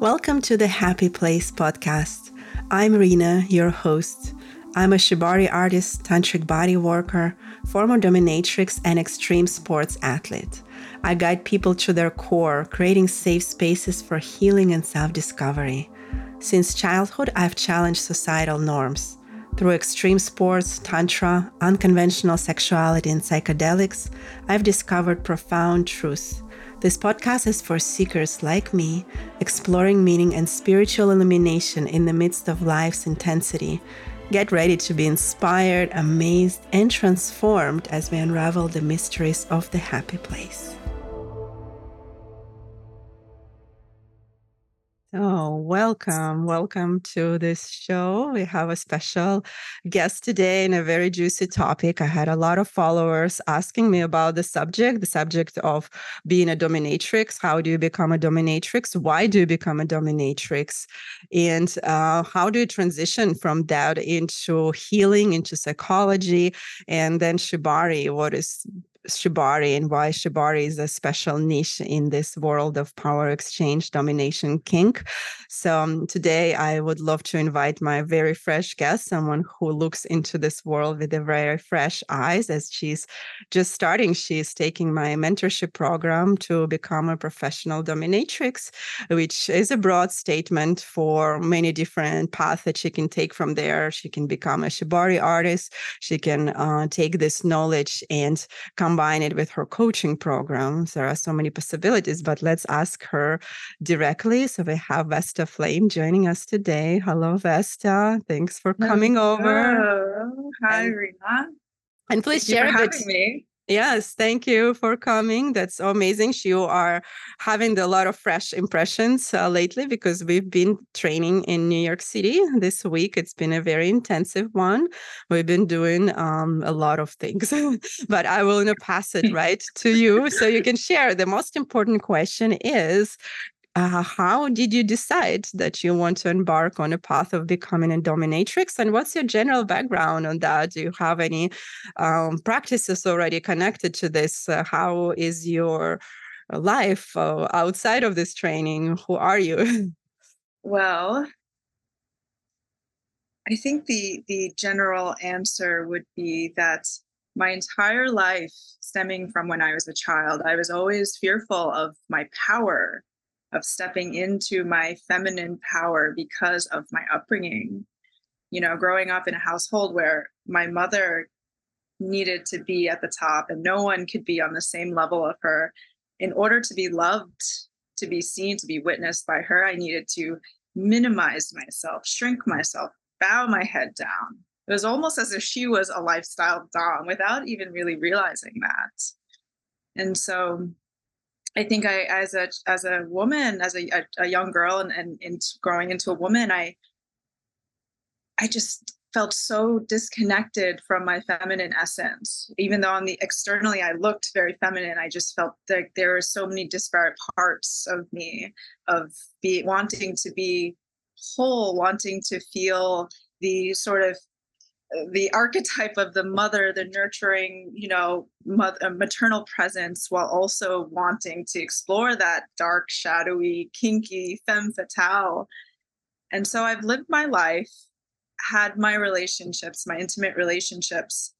Welcome to the Happy Place podcast. I'm Rina, your host. I'm a Shibari artist, tantric body worker, former dominatrix, and extreme sports athlete. I guide people to their core, creating safe spaces for healing and self discovery. Since childhood, I've challenged societal norms. Through extreme sports, tantra, unconventional sexuality, and psychedelics, I've discovered profound truths this podcast is for seekers like me, exploring meaning and spiritual illumination in the midst of life's intensity. Get ready to be inspired, amazed, and transformed as we unravel the mysteries of the happy place. Oh, welcome. Welcome to this show. We have a special guest today and a very juicy topic. I had a lot of followers asking me about the subject, the subject of being a dominatrix. How do you become a dominatrix? Why do you become a dominatrix? And uh, how do you transition from that into healing, into psychology? And then Shibari, what is Shibari and why Shibari is a special niche in this world of power exchange domination kink. So um, today I would love to invite my very fresh guest, someone who looks into this world with a very fresh eyes as she's just starting. She's taking my mentorship program to become a professional dominatrix, which is a broad statement for many different paths that she can take from there. She can become a Shibari artist. She can uh, take this knowledge and come combine it with her coaching programs. There are so many possibilities, but let's ask her directly. So we have Vesta Flame joining us today. Hello, Vesta. Thanks for coming Hello. over. Hi, and, Rina. And please Thank share for having me. Yes, thank you for coming. That's amazing. You are having a lot of fresh impressions uh, lately because we've been training in New York City this week. It's been a very intensive one. We've been doing um, a lot of things, but I will pass it right to you so you can share. The most important question is uh, how did you decide that you want to embark on a path of becoming a dominatrix? And what's your general background on that? Do you have any um, practices already connected to this? Uh, how is your life uh, outside of this training? Who are you? Well i think the the general answer would be that my entire life stemming from when i was a child i was always fearful of my power of stepping into my feminine power because of my upbringing. You know, growing up in a household where my mother needed to be at the top and no one could be on the same level of her. In order to be loved, to be seen, to be witnessed by her, I needed to minimize myself, shrink myself, bow my head down. It was almost as if she was a lifestyle dom without even really realizing that. And so I think I, as a as a woman, as a, a, a young girl, and, and and growing into a woman, I I just felt so disconnected from my feminine essence. Even though on the externally I looked very feminine, I just felt like there were so many disparate parts of me of be wanting to be whole, wanting to feel the sort of the archetype of the mother, the nurturing, you know, mother, uh, maternal presence, while also wanting to explore that dark, shadowy, kinky femme fatale. And so I've lived my life, had my relationships, my intimate relationships,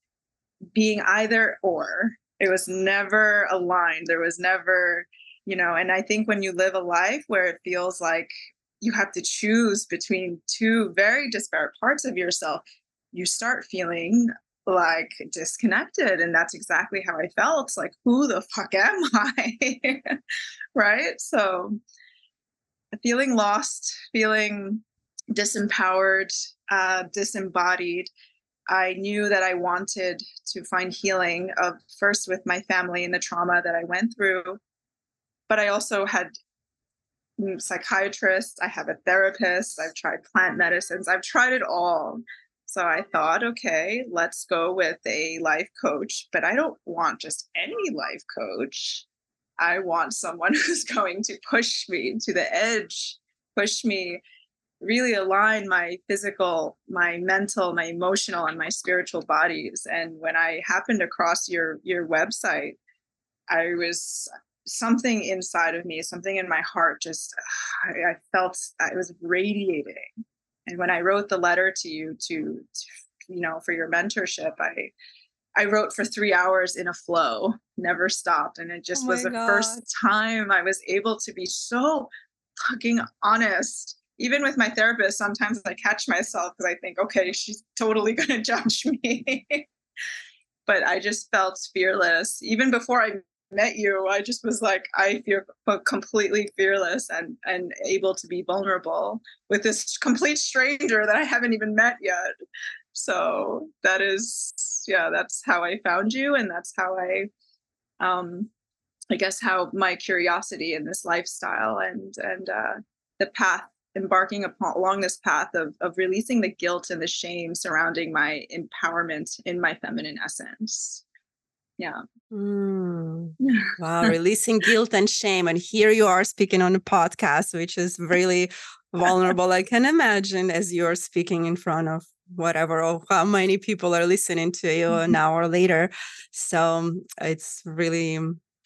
being either or. It was never aligned. There was never, you know, and I think when you live a life where it feels like you have to choose between two very disparate parts of yourself, you start feeling like disconnected and that's exactly how i felt like who the fuck am i? Right? So feeling lost feeling disempowered uh, disembodied i knew that i wanted to find healing of first with my family and the trauma that i went through but i also had psychiatrists i have a therapist i've tried plant medicines i've tried it all so I thought, okay, let's go with a life coach, but I don't want just any life coach. I want someone who's going to push me to the edge, push me really align my physical, my mental, my emotional and my spiritual bodies. And when I happened across your your website, I was something inside of me, something in my heart, just I, I felt I was radiating. And when I wrote the letter to you to, to you know for your mentorship, I I wrote for three hours in a flow, never stopped. And it oh just Oh was the God. first time I was able to be so fucking honest. Even with my therapist, sometimes I catch myself because I think, okay, she's totally going to judge me. but I just felt fearless. Even before I met you, I just was like, I feel completely fearless and, and able to be vulnerable with this complete stranger that I haven't even met yet. So that is yeah that's how i found you and that's how i um i guess how my curiosity in this lifestyle and and uh the path embarking upon along this path of of releasing the guilt and the shame surrounding my empowerment in my feminine essence yeah Mm. Wow, releasing guilt and shame. And here you are speaking on a podcast, which is really vulnerable. I can imagine as you're speaking in front of whatever or how many people are listening to you an hour later. So it's really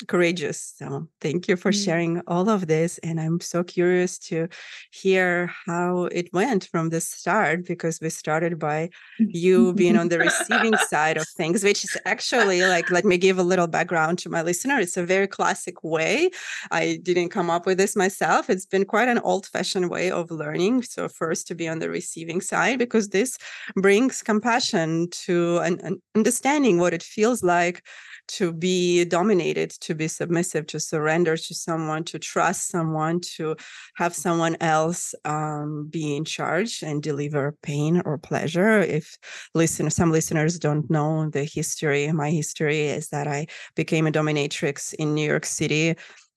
courageous. So thank you for Mm. sharing all of this. And I'm so curious to hear how it went from the start because we started by you being on the receiving side of things, which is actually like, let me give a little background to my listener. It's a very classic way. I didn't come up with this myself. It's been quite an old fashioned way of learning. So, first to be on the receiving side, because this brings compassion to an, an understanding what it feels like to be dominated, to be submissive, to surrender to someone, to trust someone, to have someone else um, be in charge and deliver pain or pleasure. If listeners, some listeners don't know the history, my history is that I became a dominatrix in New York City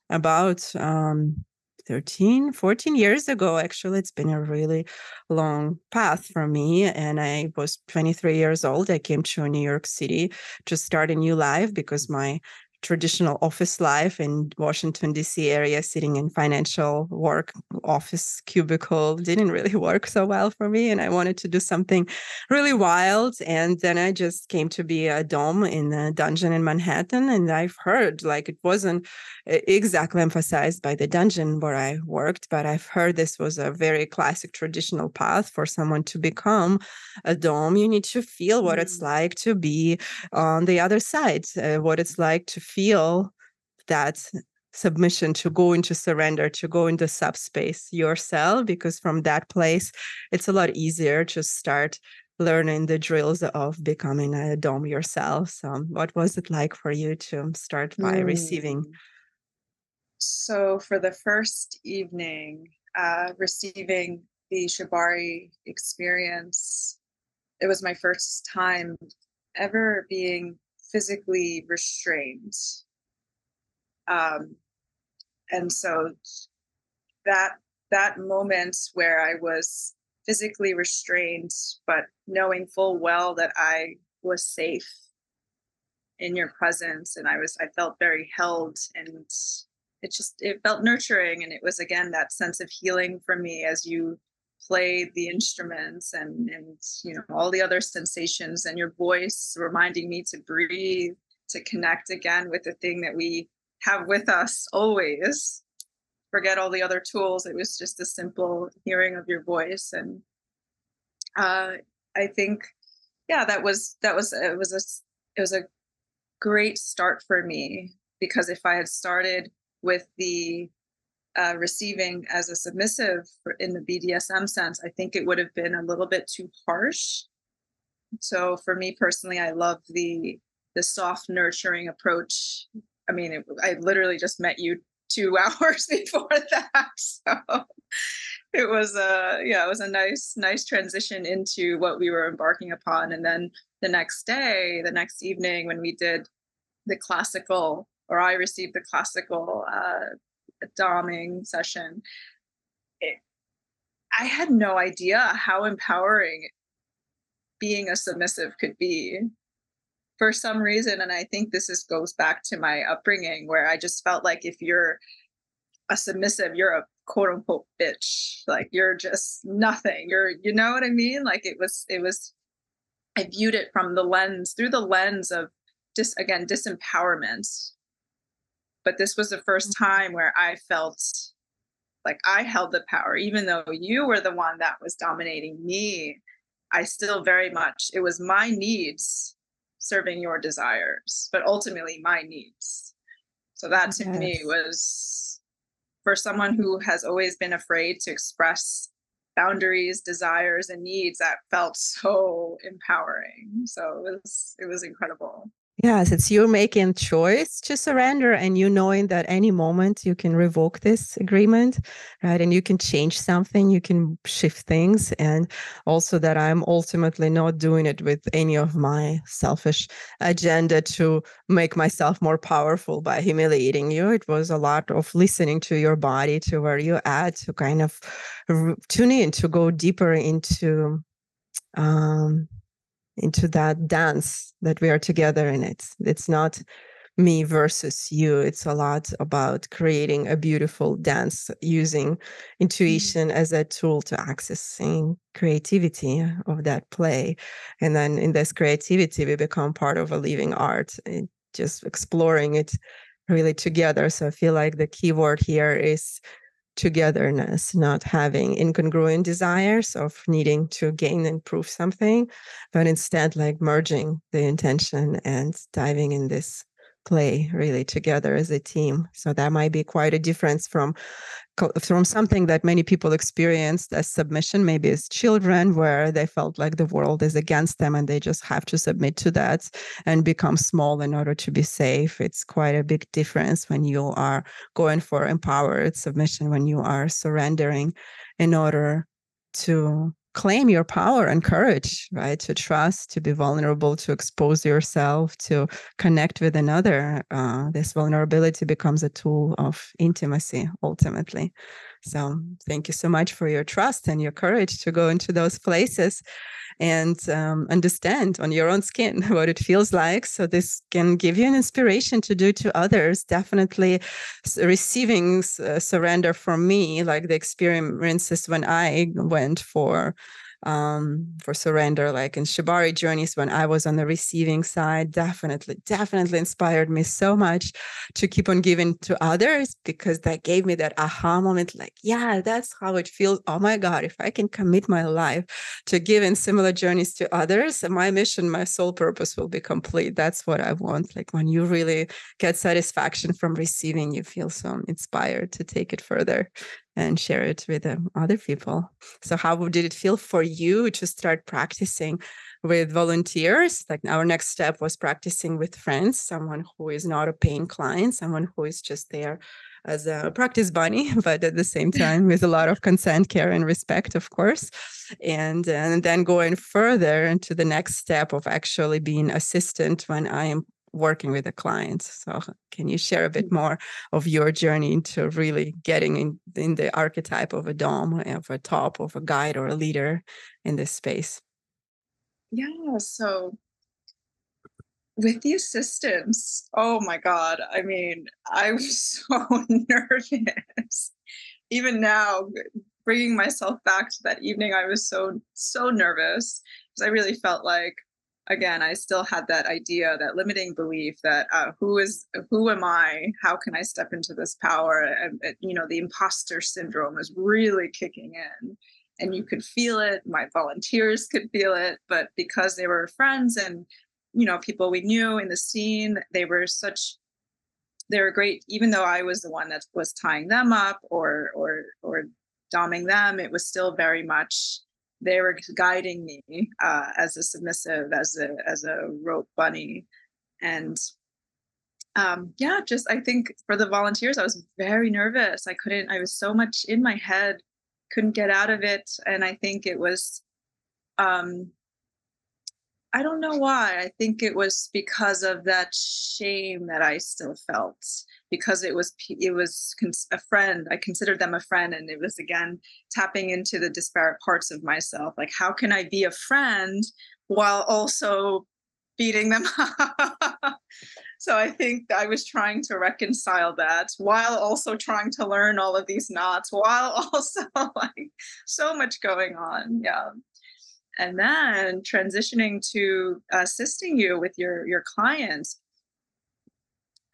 about um, 13, 14 years ago. Actually, it's been a really long path for me. And I was 23 years old. I came to New York City to start a new life because my traditional office life in Washington D.C. area, sitting in financial work office cubicle, didn't really work so well for me, and I wanted to do something really wild. And then I just came to be a dom in a dungeon in Manhattan, and I've heard like it wasn't exactly emphasized by the dungeon where I worked, but I've heard this was a very classic traditional path for someone to become a dom. You need to feel what it's Mm. like to be on the other side, uh, what it's like to feel that submission, to go into surrender, to go into subspace yourself, because from that place, it's a lot easier to start learning the drills of becoming a dom yourself. So, what was it like for you to start by receiving? Mm. So for the first evening, uh, receiving the Shibari experience, it was my first time ever being physically restrained. Um, and so that that moment where I was physically restrained, but knowing full well that I was safe in your presence and I was I felt very held and it just it felt nurturing and it was again that sense of healing for me as you played the instruments and and you know all the other sensations and your voice reminding me to breathe to connect again with the thing that we have with us always. Forget all the other tools it was just a simple hearing of your voice and uh i think yeah that was that was it was a it was a great start for me because if I had started with the uh, receiving as a submissive in the BDSM sense, I think it would have been a little bit too harsh. So for me personally, I love the the soft, nurturing approach. I mean, it, I literally just met you two hours before that, so it was a yeah, it was a nice nice transition into what we were embarking upon, and then the next day, the next evening, when we did the classical, or I received the classical uh, doming session, it, I had no idea how empowering being a submissive could be for some reason. And I think this is goes back to my upbringing, where I just felt like if you're a submissive, you're a quote unquote bitch. Like you're just nothing. You're, you know what I mean? Like it was, it was I viewed it from the lens through the lens of dis again disempowerment but this was the first Mm-hmm. time where I felt like I held the power, even though you were the one that was dominating me. I still very much, it was my needs serving your desires, but ultimately my needs. So that to me was for someone who has always been afraid to express boundaries, desires, and needs, that felt so empowering. So it was it was incredible. Yes, it's you making choice to surrender and you knowing that any moment you can revoke this agreement, right? And you can change something, you can shift things. And also that I'm ultimately not doing it with any of my selfish agenda to make myself more powerful by humiliating you. It was a lot of listening to your body, to where you're at, to kind of tune in, to go deeper into um into that dance that we are together in it. It's not me versus you. It's a lot about creating a beautiful dance using mm. intuition as a tool to accessing creativity of that play. And then in this creativity, we become part of a living art, and just exploring it really together. So I feel like the key word here is togetherness, not having incongruent desires of needing to gain and prove something, but instead like merging the intention and diving in this play really together as a team. So that might be quite a difference from from something that many people experienced as submission, maybe as children, where they felt like the world is against them and they just have to submit to that and become small in order to be safe. It's quite a big difference when you are going for empowered submission, when you are surrendering in order to claim your power and courage, right? To trust, to be vulnerable, to expose yourself, to connect with another. Uh, this vulnerability becomes a tool of intimacy ultimately. So, thank you so much for your trust and your courage to go into those places and um, understand on your own skin what it feels like. So, this can give you an inspiration to do to others. Definitely receiving uh, surrender from me, like the experiences when I went for um for surrender like in shibari journeys when i was on the receiving side definitely definitely inspired me so much to keep on giving to others because that gave me that aha moment like yeah that's how it feels. Oh my god if i can commit my life to giving similar journeys to others my mission my sole purpose will be complete. That's what i want like when you really get satisfaction from receiving you feel so inspired to take it further and share it with um, other people. So how did it feel for you to start practicing with volunteers? Like our next step was practicing with friends someone who is not a paying client someone who is just there as a practice bunny but at the same time with a lot of consent care and respect of course. And, and then going further into the next step of actually being assistant when i am working with the clients. so can you share a bit mm-hmm. more of your journey into really getting in, in the archetype of a dom eh, of a top of a guide or a leader in this space Yeah. So with the assistants, oh my God. I mean, I was so nervous. Even now, bringing myself back to that evening, I was so, so nervous because I really felt like, again, I still had that idea, that limiting belief that uh, who is, who am I? How can I step into this power? And, you know, the imposter syndrome was really kicking in. And you could feel it. My volunteers could feel it. But because they were friends and you know people we knew in the scene they were such they were great even though i was the one that was tying them up or or or doming them it was still very much they were guiding me uh, as a submissive as a as a rope bunny. And um yeah just i think for the volunteers i was very nervous. I couldn't i was so much in my head couldn't get out of it. And i think it was um I don't know why. I think it was because of that shame that I still felt because it was it was a friend. I considered them a friend, and it was again tapping into the disparate parts of myself. Like, how can I be a friend while also beating them up? so I think I was trying to reconcile that while also trying to learn all of these knots, while also like so much going on. Yeah and then transitioning to assisting you with your your clients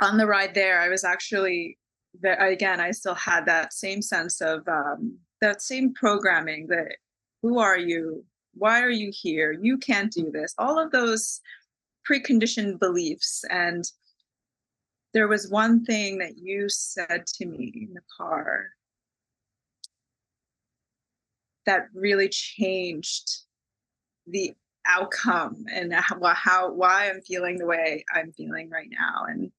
on the ride there, I was actually there again, I still had that same sense of um, that same programming that who are you? Why are you here? You can't do this. All of those preconditioned beliefs. And there was one thing that you said to me in the car that really changed the outcome and how, how why I'm feeling the way I'm feeling right now. And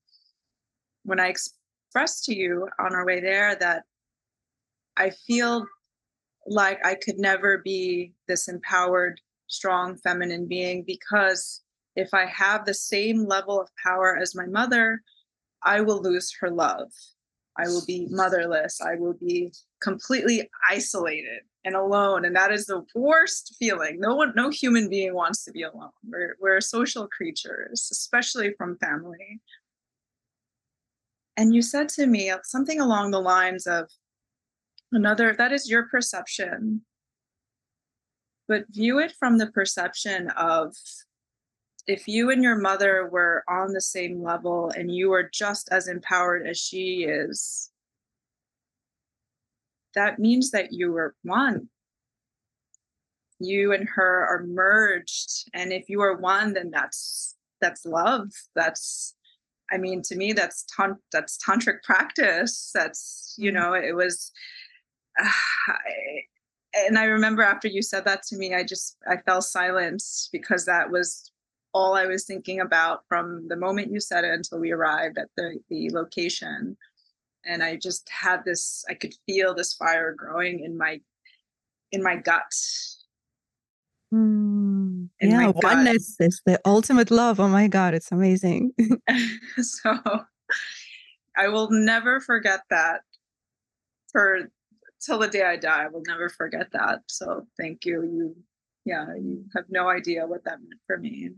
when I expressed to you on our way there that I feel like I could never be this empowered, strong, feminine being because if I have the same level of power as my mother, I will lose her love. I will be motherless. I will be completely isolated and alone. And that is the worst feeling. No one, no human being wants to be alone. We're, we're social creatures, especially from family. And you said to me something along the lines of another, that is your perception. But view it from the perception of if you and your mother were on the same level and you are just as empowered as she is, that means that you were one. You and her are merged. And if you are one, then that's that's love. That's I mean, to me, that's tant- that's tantric practice. That's you mm-hmm. know, it was. Uh, and I remember after you said that to me, I just I fell silent because that was all I was thinking about from the moment you said it until we arrived at the, the location. And I just had this, I could feel this fire growing in my in my gut. Mm, yeah, oneness is the ultimate love. Oh my God, it's amazing. so I will never forget that for till the day I die. I will never forget that. So thank you. You yeah, you have no idea what that meant for me.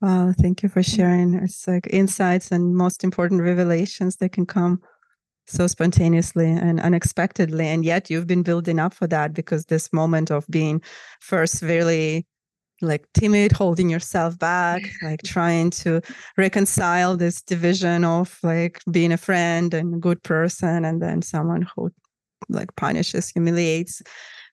Wow, thank you for sharing. It's like insights and most important revelations that can come so spontaneously and unexpectedly. And yet you've been building up for that because this moment of being first really like timid, holding yourself back, like trying to reconcile this division of like being a friend and a good person, and then someone who like punishes, humiliates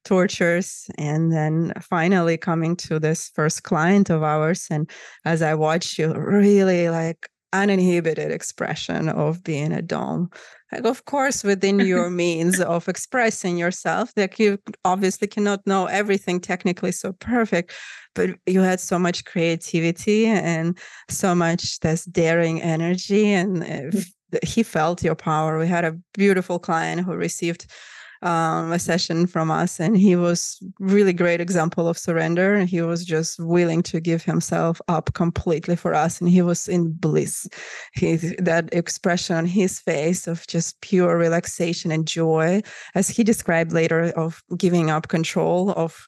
tortures and then finally coming to this first client of ours and as i watched you really like uninhibited expression of being a dom of course within your means of expressing yourself like you obviously cannot know everything technically so perfect but you had so much creativity and so much this daring energy and mm. he felt your power we had a beautiful client who received um, a session from us, and he was really great example of surrender. And he was just willing to give himself up completely for us, and he was in bliss. He that expression on his face of just pure relaxation and joy, as he described later, of giving up control of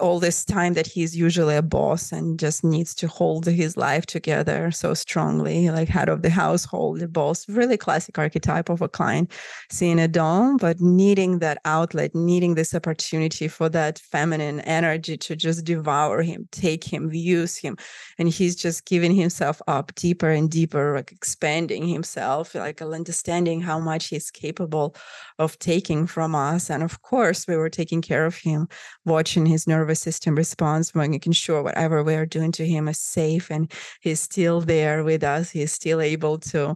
all this time that he's usually a boss and just needs to hold his life together so strongly, like head of the household, the boss, really classic archetype of a client, seeing a dom, but needing that outlet, needing this opportunity for that feminine energy to just devour him, take him, use him. And he's just giving himself up deeper and deeper, like expanding himself, like understanding how much he's capable of taking from us. And of course, we were taking care of him, watching his nervous nervous system response, making sure whatever we are doing to him is safe and he's still there with us. He's still able to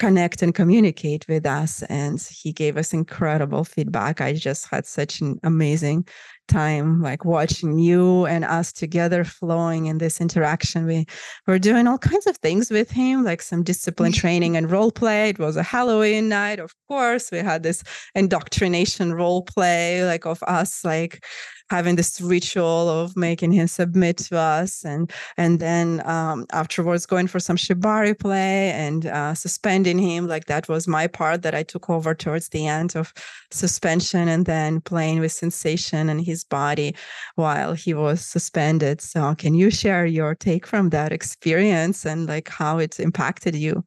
connect and communicate with us. And he gave us incredible feedback. I just had such an amazing time like watching you and us together flowing in this interaction we were doing all kinds of things with him like some discipline mm-hmm. training and role play it was a halloween night of course we had this indoctrination role play like of us like having this ritual of making him submit to us and and then um, afterwards going for some shibari play and uh, suspending him. Like that was my part that i took over towards the end of suspension and then playing with sensation and his body while he was suspended. So can you share your take from that experience and like how it impacted you?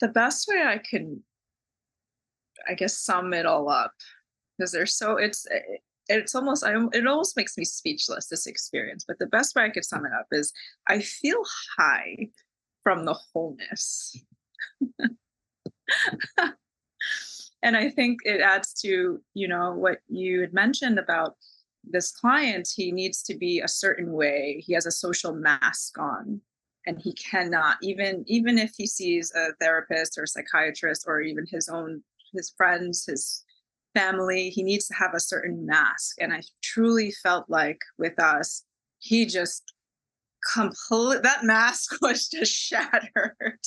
The best way i can i guess sum it all up because there's so it's eh, it's almost I, it almost makes me speechless this experience but the best way i could sum it up is i feel high from the wholeness and I think it adds to, you know, what you had mentioned about this client. He needs to be a certain way. He has a social mask on and he cannot even even if he sees a therapist or psychiatrist or even his own his friends his family he needs to have a certain mask and i truly felt like with us he just complete that mask was just shattered.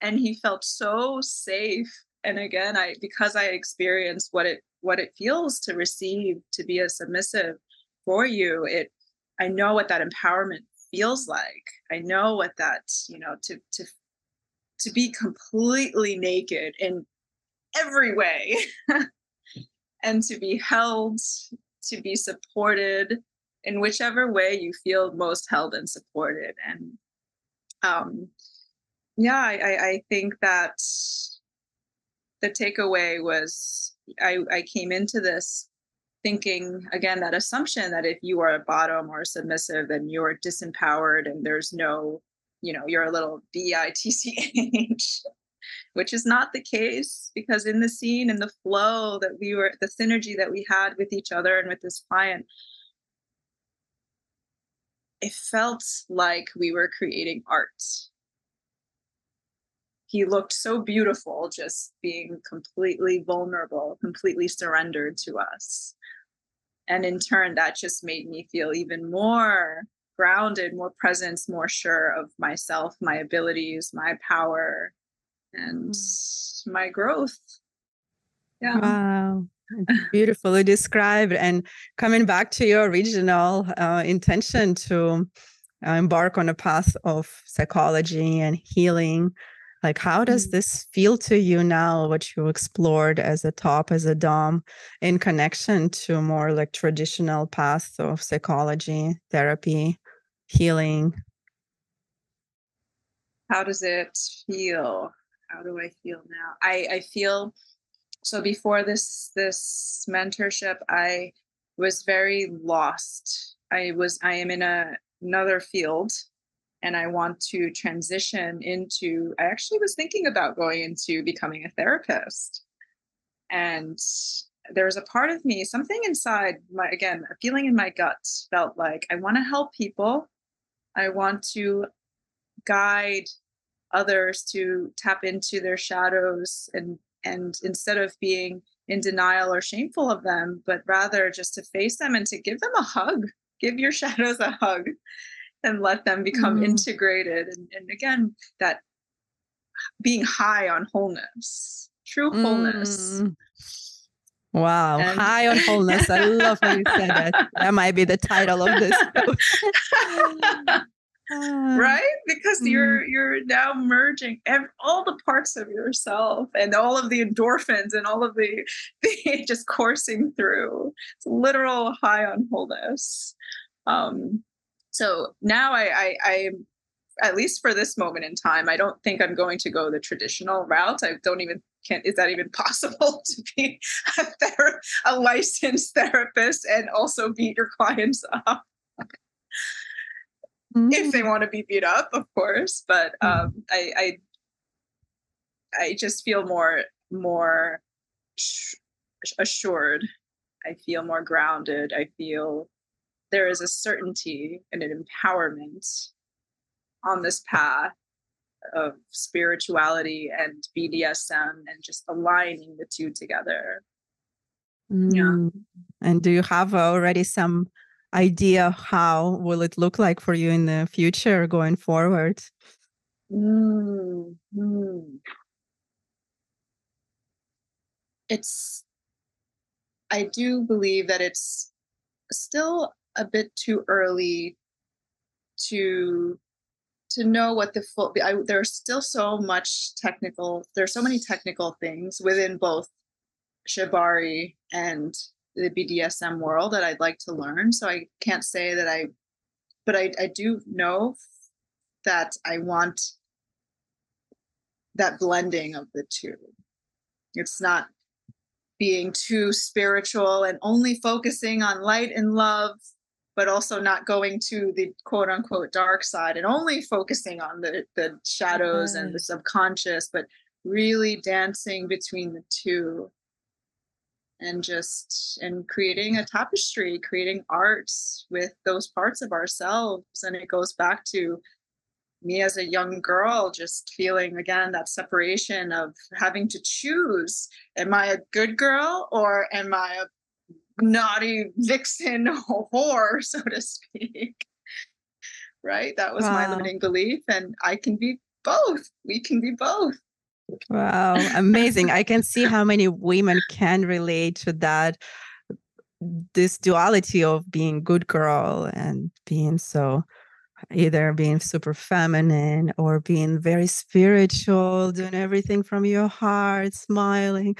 And he felt so safe and again i because i experienced what it what it feels to receive to be a submissive for you it i know what that empowerment feels like. I know what that you know to to to be completely naked in every way and to be held to be supported in whichever way you feel most held and supported. And um yeah i i think that the takeaway was i i came into this thinking again that assumption that if you are a bottom or submissive then you're disempowered and there's no you know you're a little bitch which is not the case because in the scene and the flow that we were the synergy that we had with each other and with this client it felt like we were creating art. He looked so beautiful just being completely vulnerable completely surrendered to us. And in turn that just made me feel even more grounded more presence more sure of myself my abilities my power and mm. my growth yeah wow beautifully described and coming back to your original uh, intention to uh, embark on a path of psychology and healing like, how does mm. this feel to you now, what you explored as a top, as a dom, in connection to more like traditional paths of psychology, therapy, healing? How does it feel? How do I feel now? I, I feel so before this this mentorship, I was very lost. I was I am in a another field and I want to transition into, I actually was thinking about going into becoming a therapist. And there was a part of me, something inside my, again, a feeling in my gut felt like I want to help people. I want to guide others to tap into their shadows and and instead of being in denial or shameful of them, but rather just to face them and to give them a hug, give your shadows a hug and let them become mm-hmm. integrated and, and again that being high on wholeness true wholeness mm. Wow, and high on wholeness. I love how you said that. That might be the title of this. right because mm. you're you're now merging every, all the parts of yourself and all of the endorphins and all of the, the just coursing through it's literal high on wholeness um so now I, I, I at least for this moment in time, I don't think I'm going to go the traditional route. I don't even can is that even possible to be a, ther- a licensed therapist and also beat your clients up? Mm-hmm. If they mm. want to be beat up, of course. But mm. um, I, I I just feel more more sh- assured. I feel more grounded. I feel there is a certainty and an empowerment on this path of spirituality and BDSM and just aligning the two together. Mm. Yeah. And do you have already some idea how will it look like for you in the future going forward? Mm. It's I do believe that it's still a bit too early to to know what the full I, there's still so much technical there's so many technical things within both shibari and the bdsm world that i'd like to learn so i can't say that i but i, I do know that i want that blending of the two. It's not being too spiritual and only focusing on light and love but also not going to the quote unquote dark side and only focusing on the the shadows and the mm-hmm. subconscious but really dancing between the two and just and creating a tapestry creating art with those parts of ourselves and it goes back to me as a young girl just feeling again that separation of having to choose am i a good girl or am i a naughty vixen whore so to speak? Right? That was wow. my limiting belief and i can be both. We can be both Wow, amazing. I can see how many women can relate to that this duality of being good girl and being so either being super feminine or being very spiritual, doing everything from your heart, smiling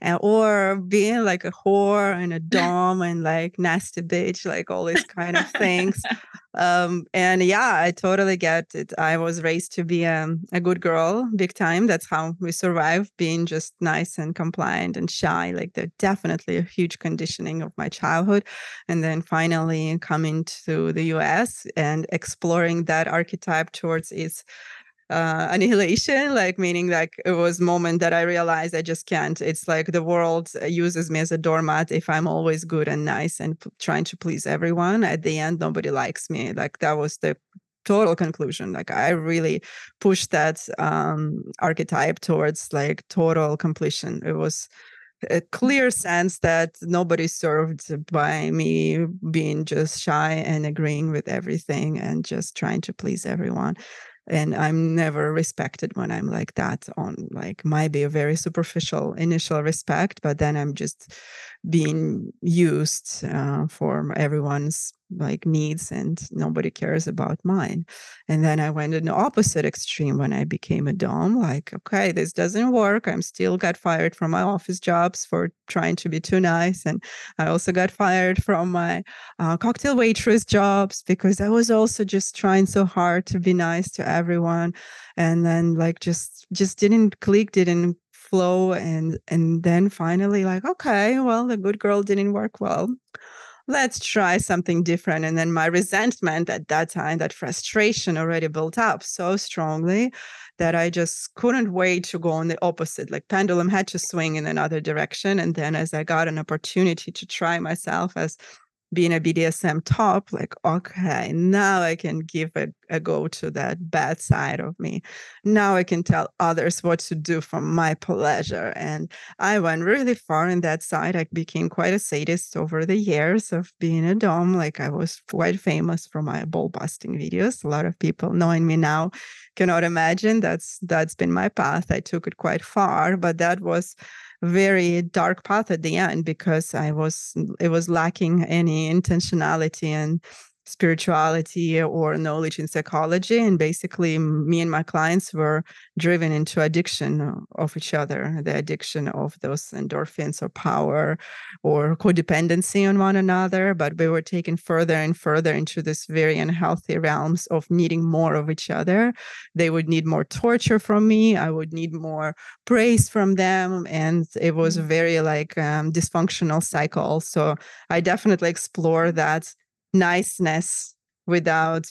and, or being like a whore and a dom and like nasty bitch, like all these kind of things. um, and yeah, I totally get it. I was raised to be um, a good girl, big time. That's how we survive, being just nice and compliant and shy. Like they're definitely a huge conditioning of my childhood. And then finally coming to the US and exploring that archetype towards its uh, annihilation, like meaning like it was moment that I realized I just can't. It's like the world uses me as a doormat if I'm always good and nice and p- trying to please everyone. At the end, nobody likes me. Like that was the total conclusion. Like I really pushed that um, archetype towards like total completion. It was a clear sense that nobody served by me being just shy and agreeing with everything and just trying to please everyone and i'm never respected when i'm like that on like might be a very superficial initial respect but then i'm just being used uh, for everyone's like needs and nobody cares about mine. And then i went in the opposite extreme when i became a dom like okay this doesn't work. I'm still got fired from my office jobs for trying to be too nice and i also got fired from my uh, cocktail waitress jobs because i was also just trying so hard to be nice to everyone. And then like just just didn't click didn't flow and and then finally like okay well the good girl didn't work well. Let's try something different. And then my resentment at that time that frustration already built up so strongly that i just couldn't wait to go on the opposite. Like pendulum had to swing in another direction. And then as i got an opportunity to try myself as being a BDSM top, like, okay, now I can give a, a go to that bad side of me. Now I can tell others what to do for my pleasure. And I went really far in that side. I became quite a sadist over the years of being a Dom. Like I was quite famous for my ball busting videos. A lot of people knowing me now cannot imagine that's that's been my path. I took it quite far, but that was very dark path at the end because I was it was lacking any intentionality and spirituality or knowledge in psychology. And basically, me and my clients were driven into addiction of each other the addiction of those endorphins or power or codependency on one another. But we were taken further and further into this very unhealthy realms of needing more of each other. They would need more torture from me. I would need more praise from them. And it was a mm. very like um, dysfunctional cycle. So I definitely explore that niceness without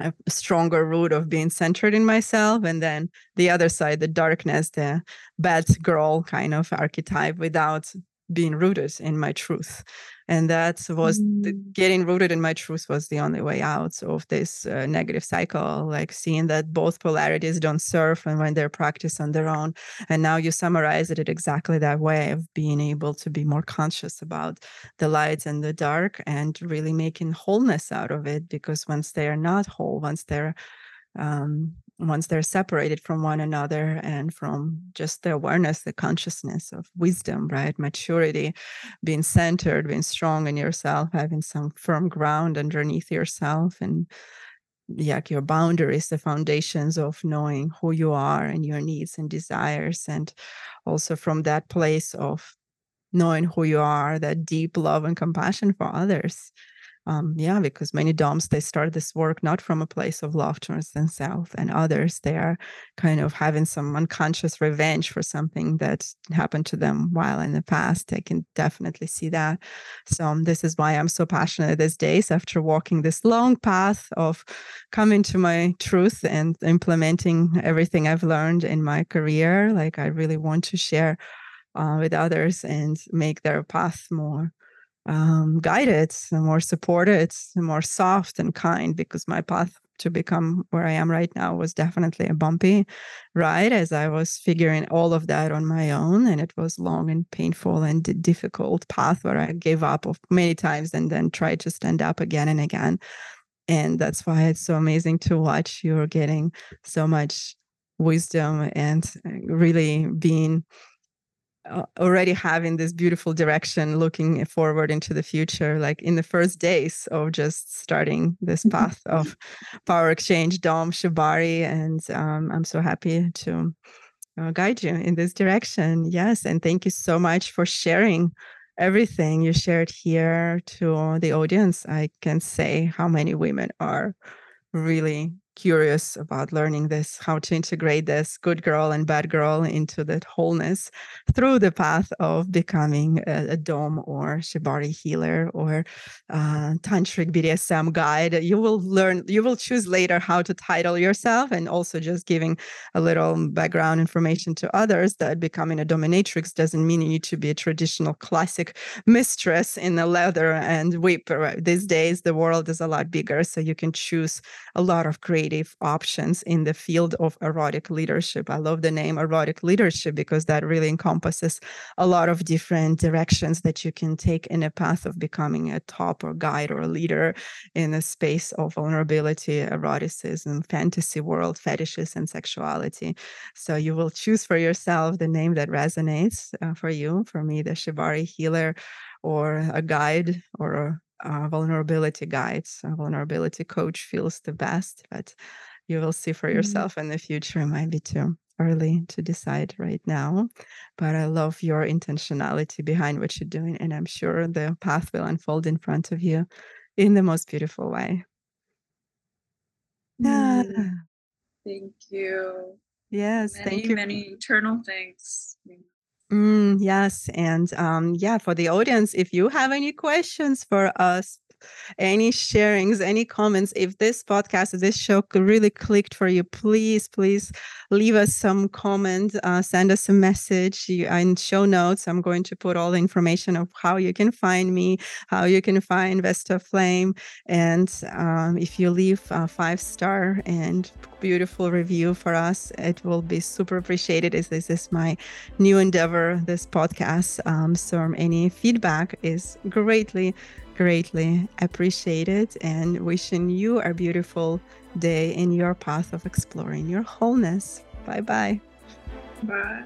a stronger root of being centered in myself and then the other side the darkness the bad girl kind of archetype without being rooted in my truth and that was mm. the, getting rooted in my truth was the only way out of this uh, negative cycle like seeing that both polarities don't serve and when they're practiced on their own and now you summarize it exactly that way of being able to be more conscious about the lights and the dark and really making wholeness out of it because once they are not whole once they're um, once they're separated from one another and from just the awareness, the consciousness of wisdom, right? Maturity, being centered, being strong in yourself, having some firm ground underneath yourself and yeah, your boundaries, the foundations of knowing who you are and your needs and desires. And also from that place of knowing who you are, that deep love and compassion for others um, yeah, because many DOMs they start this work not from a place of love towards themselves, and others they are kind of having some unconscious revenge for something that happened to them while in the past. I can definitely see that. So um, this is why I'm so passionate these days after walking this long path of coming to my truth and implementing everything I've learned in my career. Like I really want to share uh, with others and make their path more um, guided, more supported, more soft and kind, because my path to become where I am right now was definitely a bumpy ride as I was figuring all of that on my own. And it was long and painful and difficult path where I gave up many times and then tried to stand up again and again. And that's why it's so amazing to watch you're getting so much wisdom and uh, really being already having this beautiful direction looking forward into the future like in the first days of just starting this mm-hmm. path of power exchange dom shibari and um, i'm so happy to uh, guide you in this direction yes and thank you so much for sharing everything you shared here to the audience i can say how many women are really curious about learning this, how to integrate this good girl and bad girl into that wholeness through the path of becoming a, a Dom or Shibari healer or uh, Tantric BDSM guide. You will learn, you will choose later how to title yourself and also just giving a little background information to others that becoming a dominatrix doesn't mean you need to be a traditional classic mistress in a leather and whip. These days, the world is a lot bigger, so you can choose a lot of creative creative options in the field of erotic leadership. I love the name erotic leadership because that really encompasses a lot of different directions that you can take in a path of becoming a top or guide or leader in a space of vulnerability, eroticism, fantasy world, fetishes, and sexuality. So you will choose for yourself the name that resonates uh, for you. For me, the Shibari healer or a guide or uh, vulnerability guides. A vulnerability coach feels the best, but you will see for mm-hmm. yourself mm-hmm. in the future. It might be too early to decide right now, but I love your intentionality behind what you're doing, and I'm sure the path will unfold in front of you in the most beautiful way. Mm. Thank you. Yes, many, thank you. Many eternal thanks. Mm, yes. And um, yeah, for the audience, if you have any questions for us, any sharings, any comments. If this podcast, this show really clicked for you, please, please leave us some comment, uh, send us a message in show notes. I'm going to put all the information of how you can find me, how you can find Vesta Flame. And um, if you leave a five star and beautiful review for us, it will be super appreciated. As this is my new endeavor, this podcast. Um, so any feedback is greatly greatly appreciated and wishing you a beautiful day in your path of exploring your wholeness. Bye-bye. Bye.